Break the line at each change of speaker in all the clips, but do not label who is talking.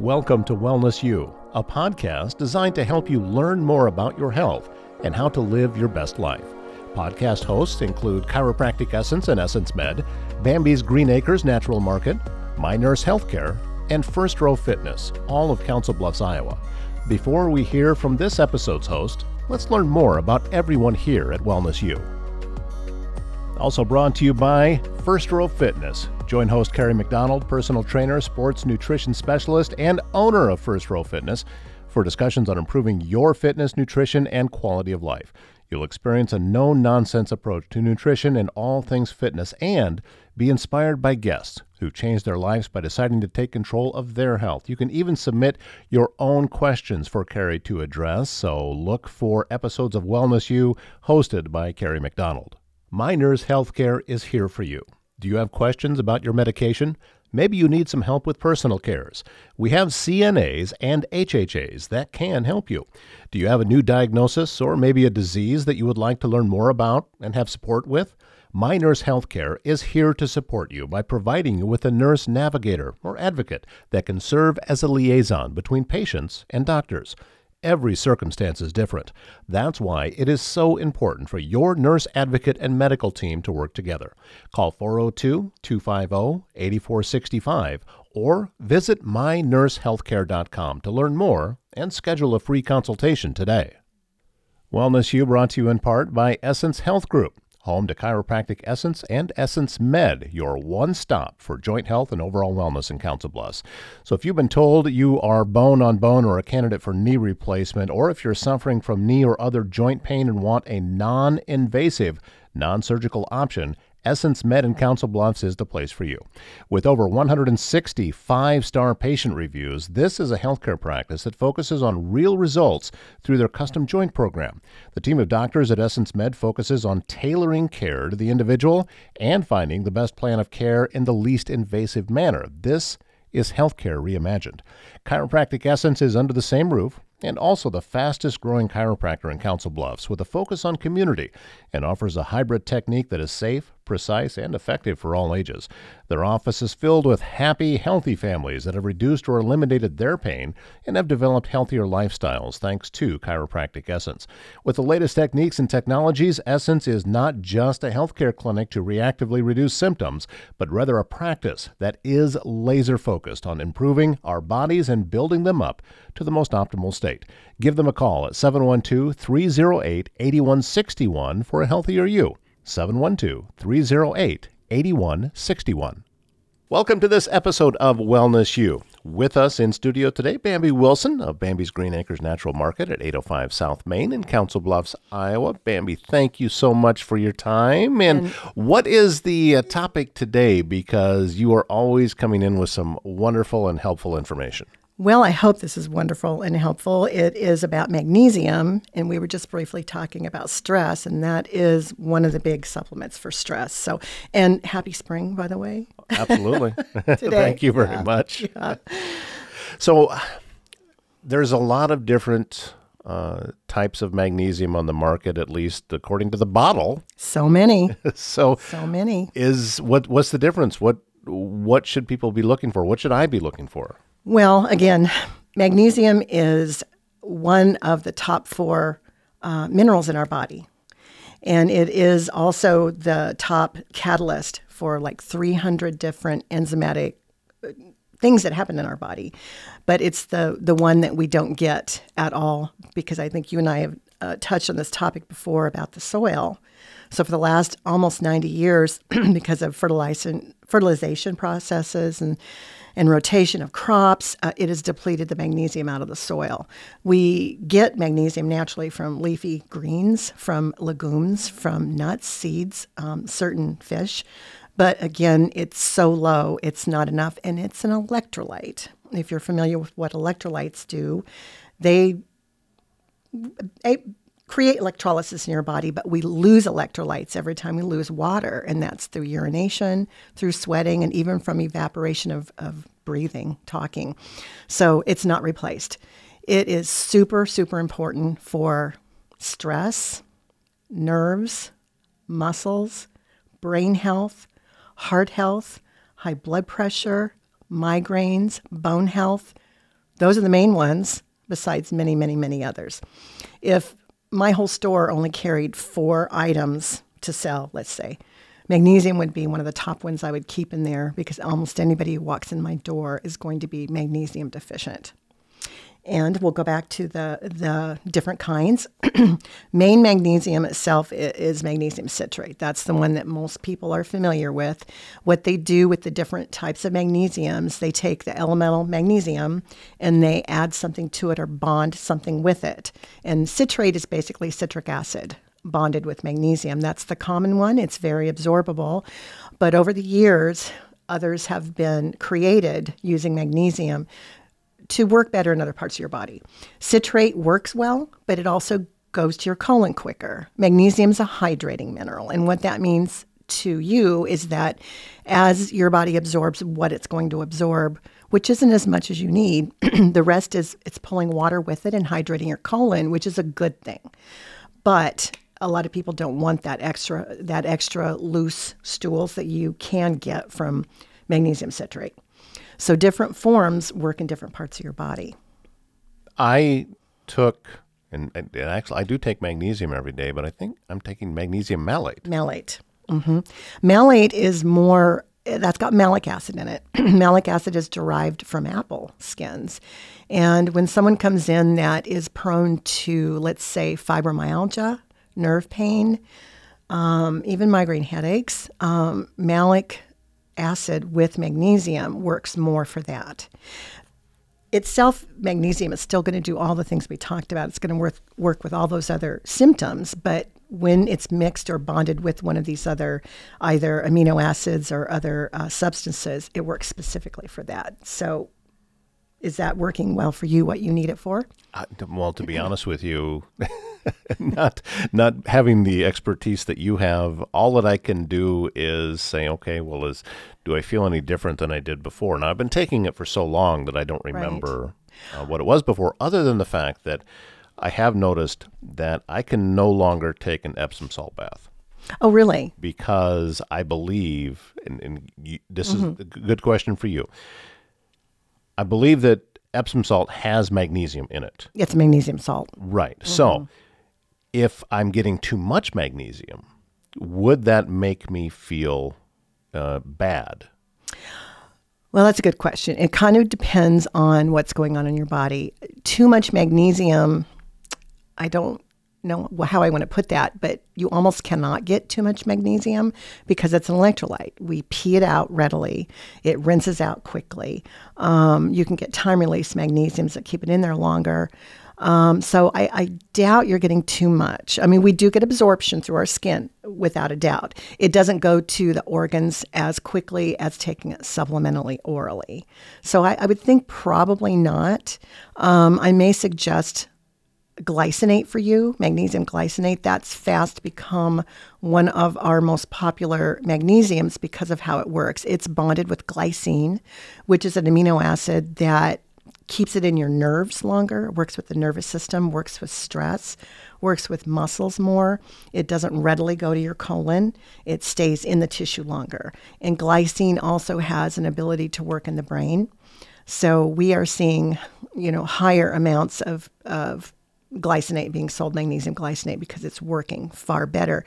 Welcome to Wellness U, a podcast designed to help you learn more about your health and how to live your best life. Podcast hosts include Chiropractic Essence and Essence Med, Bambi's Green Acres Natural Market, My Nurse Healthcare, and First Row Fitness, all of Council Bluffs, Iowa. Before we hear from this episode's host, let's learn more about everyone here at Wellness U. Also brought to you by First Row Fitness. Join host Carrie McDonald, personal trainer, sports nutrition specialist, and owner of First Row Fitness, for discussions on improving your fitness, nutrition, and quality of life. You'll experience a no nonsense approach to nutrition and all things fitness and be inspired by guests who changed their lives by deciding to take control of their health. You can even submit your own questions for Carrie to address, so look for episodes of Wellness U hosted by Carrie McDonald. My Nurse Healthcare is here for you. Do you have questions about your medication? Maybe you need some help with personal cares. We have CNAs and HHAs that can help you. Do you have a new diagnosis or maybe a disease that you would like to learn more about and have support with? My Nurse Healthcare is here to support you by providing you with a nurse navigator or advocate that can serve as a liaison between patients and doctors. Every circumstance is different. That's why it is so important for your nurse advocate and medical team to work together. Call 402 250 8465 or visit mynursehealthcare.com to learn more and schedule a free consultation today. Wellness U brought to you in part by Essence Health Group home to Chiropractic Essence and Essence Med, your one stop for joint health and overall wellness in Council Bluffs. So, if you've been told you are bone on bone or a candidate for knee replacement, or if you're suffering from knee or other joint pain and want a non invasive, non surgical option, Essence Med in Council Bluffs is the place for you. With over 160 five star patient reviews, this is a healthcare practice that focuses on real results through their custom joint program. The team of doctors at Essence Med focuses on tailoring care to the individual and finding the best plan of care in the least invasive manner. This is healthcare reimagined. Chiropractic Essence is under the same roof and also the fastest growing chiropractor in Council Bluffs with a focus on community and offers a hybrid technique that is safe, precise, and effective for all ages. Their office is filled with happy, healthy families that have reduced or eliminated their pain and have developed healthier lifestyles thanks to Chiropractic Essence. With the latest techniques and technologies, Essence is not just a healthcare clinic to reactively reduce symptoms, but rather a practice that is laser focused on improving our bodies and building them up to the most optimal state. Give them a call at 712 308 8161 for a healthier you. 712 308 8161. Welcome to this episode of Wellness U. With us in studio today, Bambi Wilson of Bambi's Green Acres Natural Market at 805 South Main in Council Bluffs, Iowa. Bambi, thank you so much for your time. And, and what is the uh, topic today? Because you are always coming in with some wonderful and helpful information.
Well, I hope this is wonderful and helpful. It is about magnesium, and we were just briefly talking about stress, and that is one of the big supplements for stress. So, and happy spring, by the way.
Absolutely. Thank you very yeah. much. Yeah. So, there's a lot of different uh, types of magnesium on the market, at least according to the bottle.
So many.
so
so many.
Is what? What's the difference? What What should people be looking for? What should I be looking for?
Well, again, magnesium is one of the top four uh, minerals in our body. And it is also the top catalyst for like 300 different enzymatic uh, things that happen in our body. But it's the, the one that we don't get at all because I think you and I have uh, touched on this topic before about the soil. So for the last almost 90 years, because of fertilization, fertilization processes and and rotation of crops, uh, it has depleted the magnesium out of the soil. We get magnesium naturally from leafy greens, from legumes, from nuts, seeds, um, certain fish. But again, it's so low, it's not enough, and it's an electrolyte. If you're familiar with what electrolytes do, they create electrolysis in your body, but we lose electrolytes every time we lose water, and that's through urination, through sweating, and even from evaporation of, of breathing, talking. So it's not replaced. It is super, super important for stress, nerves, muscles, brain health, heart health, high blood pressure, migraines, bone health, Those are the main ones, besides many, many, many others. If my whole store only carried four items to sell, let's say, magnesium would be one of the top ones I would keep in there because almost anybody who walks in my door is going to be magnesium deficient. And we'll go back to the, the different kinds. Main magnesium itself is magnesium citrate. That's the one that most people are familiar with. What they do with the different types of magnesiums, they take the elemental magnesium and they add something to it or bond something with it. And citrate is basically citric acid bonded with magnesium. That's the common one. It's very absorbable. But over the years, others have been created using magnesium to work better in other parts of your body. Citrate works well, but it also goes to your colon quicker. Magnesium is a hydrating mineral, and what that means to you is that as your body absorbs what it's going to absorb, which isn't as much as you need, the rest is it's pulling water with it and hydrating your colon, which is a good thing. But a lot of people don't want that extra that extra loose stools that you can get from magnesium citrate. So different forms work in different parts of your body.
I took, and, and actually, I do take magnesium every day, but I think I'm taking magnesium malate.
Malate. Mm-hmm. Malate is more, that's got malic acid in it. malic acid is derived from apple skins. And when someone comes in that is prone to, let's say, fibromyalgia, nerve pain, um, even migraine headaches, um, malic acid with magnesium works more for that. Itself, magnesium is still going to do all the things we talked about. It's going to work, work with all those other symptoms, but when it's mixed or bonded with one of these other either amino acids or other uh, substances, it works specifically for that. So, is that working well for you? What you need it for?
Uh, well, to be honest with you, not not having the expertise that you have, all that I can do is say, okay, well, is do I feel any different than I did before? Now I've been taking it for so long that I don't remember right. uh, what it was before, other than the fact that I have noticed that I can no longer take an Epsom salt bath.
Oh, really?
Because I believe, and, and you, this mm-hmm. is a good question for you. I believe that Epsom salt has magnesium in it.
It's magnesium salt.
Right. Mm-hmm. So if I'm getting too much magnesium, would that make me feel uh, bad?
Well, that's a good question. It kind of depends on what's going on in your body. Too much magnesium, I don't know how I want to put that, but you almost cannot get too much magnesium because it's an electrolyte. We pee it out readily, it rinses out quickly. Um, you can get time release magnesiums that keep it in there longer. Um, so I, I, doubt you're getting too much. I mean, we do get absorption through our skin, without a doubt. It doesn't go to the organs as quickly as taking it supplementally orally. So I, I would think probably not. Um, I may suggest glycinate for you, magnesium glycinate. That's fast become one of our most popular magnesiums because of how it works. It's bonded with glycine, which is an amino acid that keeps it in your nerves longer, works with the nervous system, works with stress, works with muscles more. It doesn't readily go to your colon, it stays in the tissue longer. And glycine also has an ability to work in the brain. So we are seeing, you know, higher amounts of, of glycinate being sold, magnesium glycinate, because it's working far better.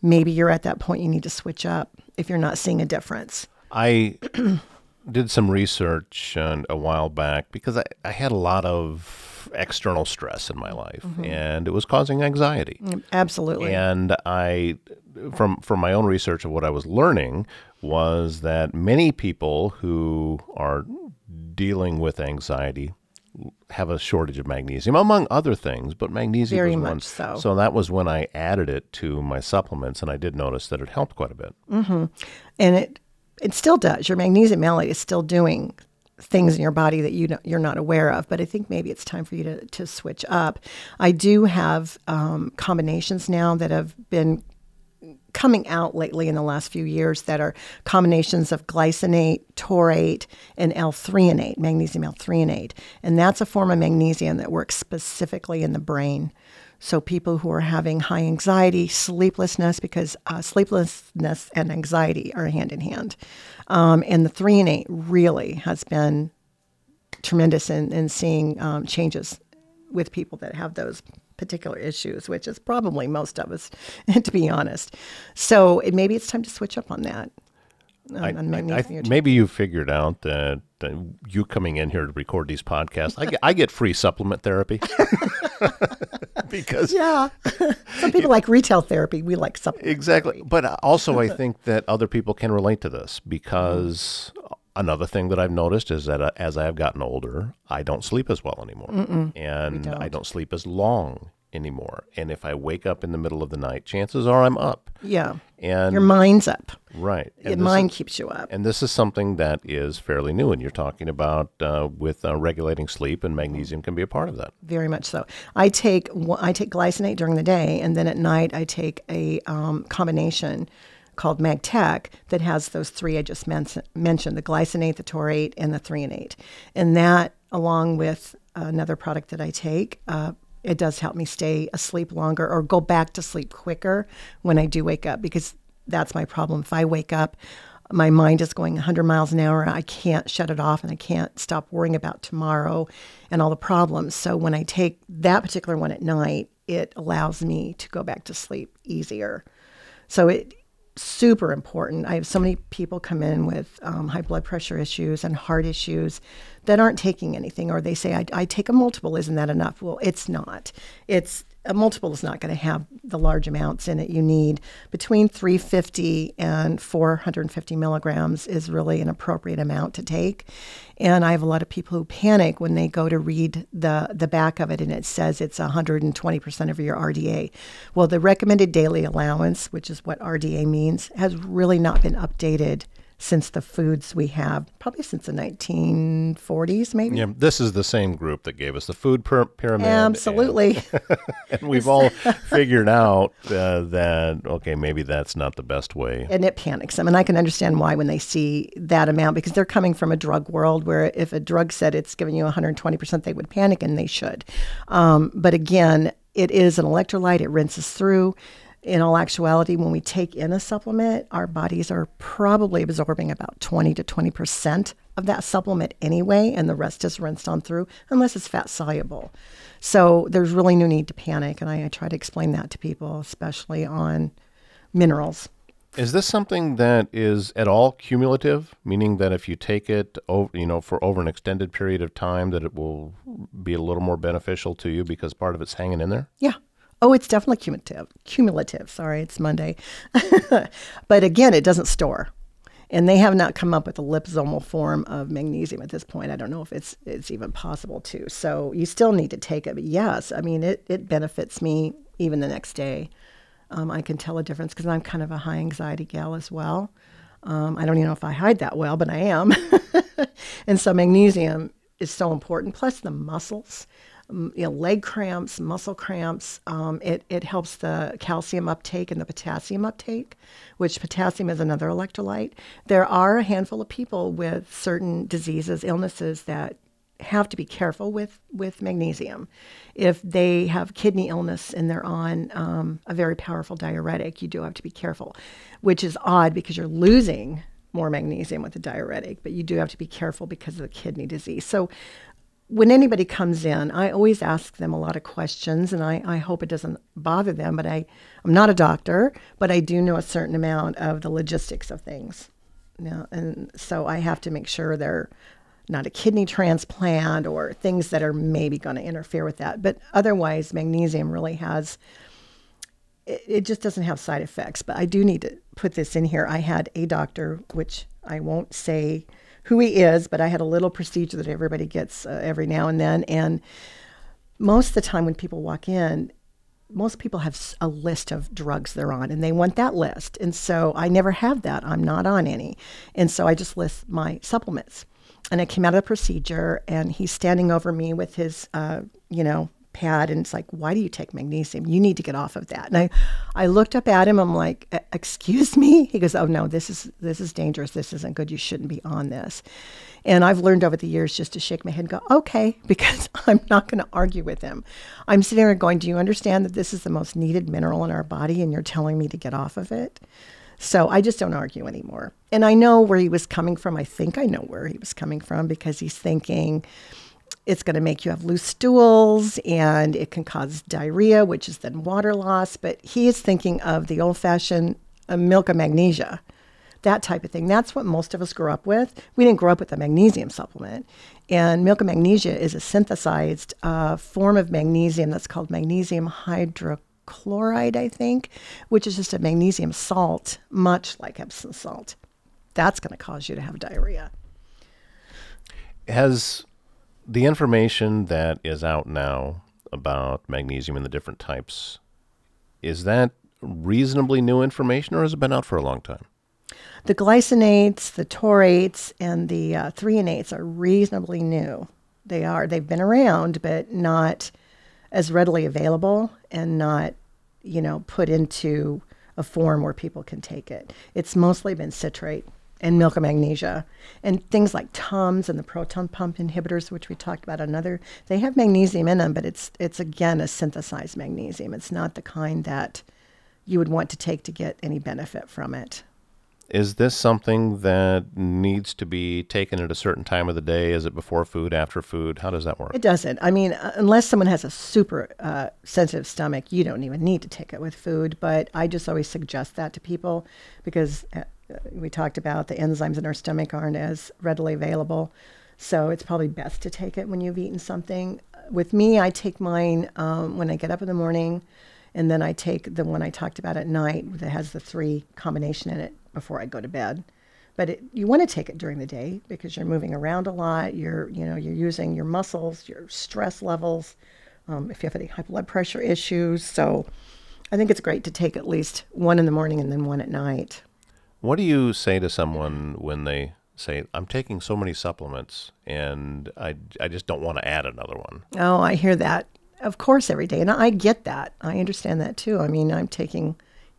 Maybe you're at that point you need to switch up if you're not seeing a difference.
I did some research uh, a while back because I, I had a lot of external stress in my life mm-hmm. and it was causing anxiety.
Mm, absolutely.
And I from from my own research of what I was learning was that many people who are dealing with anxiety have a shortage of magnesium, among other things, but magnesium
Very
was
much
one.
so.
So that was when I added it to my supplements, and I did notice that it helped quite a bit.
Mm-hmm. And it it still does. Your magnesium malate is still doing things in your body that you you're not aware of. But I think maybe it's time for you to, to switch up. I do have um, combinations now that have been coming out lately in the last few years that are combinations of glycinate, taurate, and L-threonate, magnesium L-threonate. And that's a form of magnesium that works specifically in the brain. So, people who are having high anxiety, sleeplessness, because uh, sleeplessness and anxiety are hand in hand. Um, and the threonate really has been tremendous in, in seeing um, changes with people that have those particular issues, which is probably most of us, to be honest. So it, maybe it's time to switch up on that. On,
I,
on
I- I- maybe you figured out that, that you coming in here to record these podcasts, I get, I get free supplement therapy because
yeah. Some people like retail therapy. We like supplements.
Exactly. But also, I think that other people can relate to this because another thing that I've noticed is that uh, as I have gotten older, I don't sleep as well anymore. and I don't sleep as long anymore. And if I wake up in the middle of the night, chances are I'm up.
Yeah.
And
Your mind's up.
right.
Your
And
mind
is-
keeps you up.
and this is something that is fairly new, and you're talking about uh, with uh, regulating sleep, and magnesium can be a part of that.
Very much so. I take I take glycinate during the day, and then at night I take a um, combination called MagTech that has those three I just men- mentioned: the glycinate, the taurate, and the threonate. And that, along with another product that I take, uh, it does help me stay asleep longer or go back to sleep quicker when I do wake up because that's my problem. If I wake up, my mind is going 100 miles an hour. I can't shut it off and I can't stop worrying about tomorrow and all the problems. So when I take that particular one at night, it allows me to go back to sleep easier. So it super important. I have so many people come in with um, high blood pressure issues and heart issues that aren't taking anything, or they say, I, I take a multiple, isn't that enough? Well, it's not. It's a multiple is not going to have the large amounts in it you need. Between 350 and 450 milligrams is really an appropriate amount to take. And I have a lot of people who panic when they go to read the, the back of it and it says it's 120% of your RDA. Well, the recommended daily allowance, which is what RDA means, has really not been updated since the foods we have, probably since the 1940s, maybe.
Yeah, this is the same group that gave us the food pyra- pyramid. and-
Absolutely.
And we've all figured out uh, that, okay, maybe that's not the best way.
and it panics them. And I can understand why when they see that amount, because they're coming from a drug world where if a drug said it's giving you 120%, they would panic, and they should. Um, but again, it is an electrolyte, it rinses through. In all actuality, when we take in a supplement, our bodies are probably absorbing about 20 to 20% of that supplement anyway, and the rest is rinsed on through, unless it's fat soluble. So there's really no need to panic. And I, I try to explain that to people, especially on minerals.
Is this something that is at all cumulative, meaning that if you take it over, you know, for over an extended period of time, that it will be a little more beneficial to you because part of it's hanging in there?
Yeah. Oh, it's definitely cumulative. Cumulative. Sorry, it's Monday. but again, it doesn't store. And they have not come up with a liposomal form of magnesium at this point. I don't know if it's it's even possible to. So you still need to take it. But yes, I mean it it benefits me even the next day. Um, I can tell a difference because I'm kind of a high anxiety gal as well. Um, I don't even know if I hide that well, but I am. and so magnesium is so important. Plus the muscles, you know, leg cramps, muscle cramps. Um, it it helps the calcium uptake and the potassium uptake, which potassium is another electrolyte. There are a handful of people with certain diseases, illnesses that have to be careful with with magnesium. If they have kidney illness and they're on um, a very powerful diuretic, you do have to be careful, which is odd because you're losing more magnesium with the diuretic, but you do have to be careful because of the kidney disease. So when anybody comes in, I always ask them a lot of questions, and I, I hope it doesn't bother them. But I, I'm not a doctor, but I do know a certain amount of the logistics of things. And so I have to make sure they're not a kidney transplant or things that are maybe going to interfere with that. But otherwise, magnesium really has. It, it just doesn't have side effects. But I do need to put this in here. I had a doctor, which I won't say who he is, but I had a little procedure that everybody gets uh, every now and then. And most of the time, when people walk in, most people have a list of drugs they're on and they want that list. And so I never have that. I'm not on any. And so I just list my supplements. And I came out of the procedure and he's standing over me with his, uh, you know, pad and it's like, why do you take magnesium? You need to get off of that. And I, I looked up at him. I'm like, "E- excuse me? He goes, oh no, this is, this is dangerous. This isn't good. You shouldn't be on this. And I've learned over the years just to shake my head and go, okay, because I'm not going to argue with him. I'm sitting there going, do you understand that this is the most needed mineral in our body and you're telling me to get off of it? So I just don't argue anymore. And I know where he was coming from. I think I know where he was coming from because he's thinking it's going to make you have loose stools and it can cause diarrhea, which is then water loss. But he is thinking of the old fashioned uh, milk of magnesia, that type of thing. That's what most of us grew up with. We didn't grow up with a magnesium supplement. And milk of magnesia is a synthesized uh, form of magnesium that's called magnesium hydrochloride, I think, which is just a magnesium salt, much like Epsom salt. That's going to cause you to have diarrhea.
Has the information that is out now about magnesium and the different types is that reasonably new information or has it been out for a long time?
The glycinates, the taurates, and the uh, threonates are reasonably new. They are. They've been around, but not as readily available and not, you know, put into a form where people can take it. It's mostly been citrate and milk of magnesia. And things like Tums and the proton pump inhibitors, which we talked about another, they have magnesium in them, but it's it's again a synthesized magnesium. It's not the kind that you would want to take to get any benefit from it.
Is this something that needs to be taken at a certain time of the day? Is it before food, after food? How does that work?
It doesn't. I mean, uh, unless someone has a super uh, sensitive stomach, you don't even need to take it with food. But I just always suggest that to people because uh, we talked about the enzymes in our stomach aren't as readily available. So it's probably best to take it when you've eaten something. With me, I take mine um, when I get up in the morning, and then I take the one I talked about at night that has the three combination in it before I go to bed. But it, you want to take it during the day because you're moving around a lot. You're, you know, you're using your muscles, your stress levels. Um, if you have any high blood pressure issues, so I think it's great to take at least one in the morning and then one at night.
What do you say to someone when they say, I'm taking so many supplements and I, I just don't want to add another one?
Oh, I hear that, of course, every day. And I get that. I understand that too. I mean, I'm taking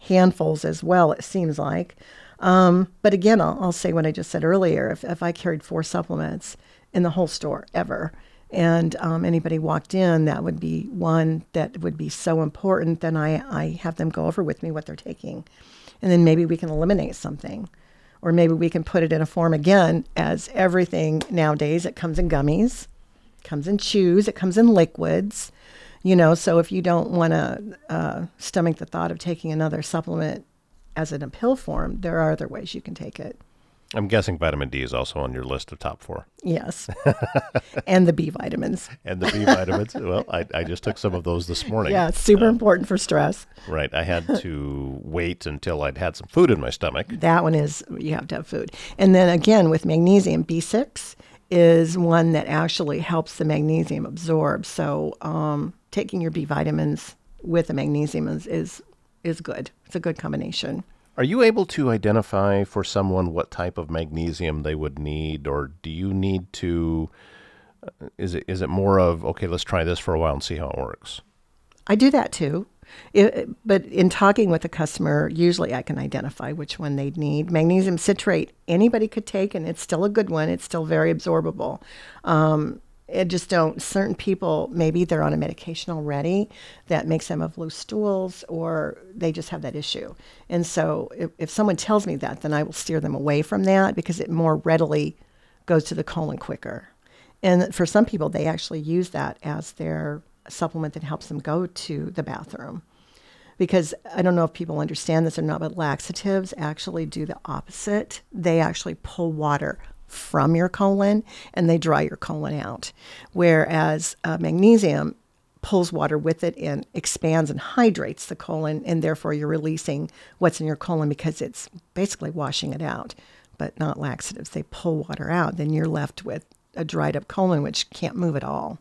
handfuls as well, it seems like. Um, but again, I'll, I'll, say what I just said earlier. If, if I carried four supplements in the whole store ever, and um, anybody walked in, that would be one that would be so important. Then I, I have them go over with me what they're taking and then maybe we can eliminate something. Or maybe we can put it in a form again as everything nowadays it comes in gummies comes in chews it comes in liquids you know? So if you don't want to uh, stomach the thought of taking another supplement as in a pill form there are other ways you can take it
I'm guessing vitamin D is also on your list of top four.
Yes. and the B vitamins.
And the B vitamins. well, I, I just took some of those this morning.
Yeah, it's super um, important for stress.
Right. I had to wait until I'd had some food in my stomach.
That one is, you have to have food. And then again, with magnesium, B6 is one that actually helps the magnesium absorb. So um, taking your B vitamins with the magnesium is, is, is good. It's a good combination.
Are you able to identify for someone what type of magnesium they would need, or do you need to? Uh, is it is it more of okay? Let's try this for a while and see how it works.
I do that too, it, but in talking with a customer, usually I can identify which one they need. Magnesium citrate, anybody could take, and it's still a good one. It's still very absorbable. Um, it just don't certain people maybe they're on a medication already that makes them have loose stools or they just have that issue. And so if, if someone tells me that then i will steer them away from that because it more readily goes to the colon quicker. And for some people they actually use that as their supplement that helps them go to the bathroom. Because I don't know if people understand this or not, but laxatives actually do the opposite. They actually pull water from your colon and they dry your colon out. Whereas uh, magnesium pulls water with it and expands and hydrates the colon, and therefore you're releasing what's in your colon because it's basically washing it out, but not laxatives. They pull water out, then you're left with a dried up colon which can't move at all.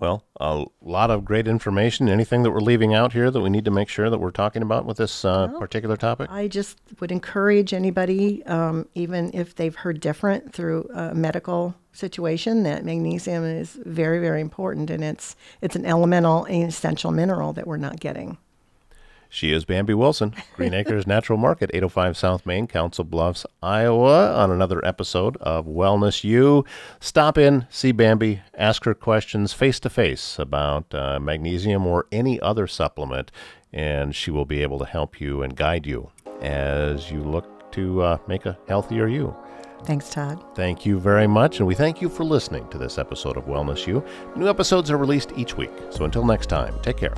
Well, a lot of great information. Anything that we're leaving out here that we need to make sure that we're talking about with this uh, well, particular topic?
I just would encourage anybody, um, even if they've heard different through a medical situation, that magnesium is very, very important, and it's it's an elemental and essential mineral that we're not getting.
She is Bambi Wilson, Green Acres Natural Market, 805 South Main, Council Bluffs, Iowa, on another episode of Wellness U. Stop in, see Bambi, ask her questions face to face about uh, magnesium or any other supplement and she will be able to help you and guide you as you look to uh, make a healthier you.
Thanks, Todd.
Thank you very much, and we thank you for listening to this episode of Wellness U. New episodes are released each week, so until next time, take care.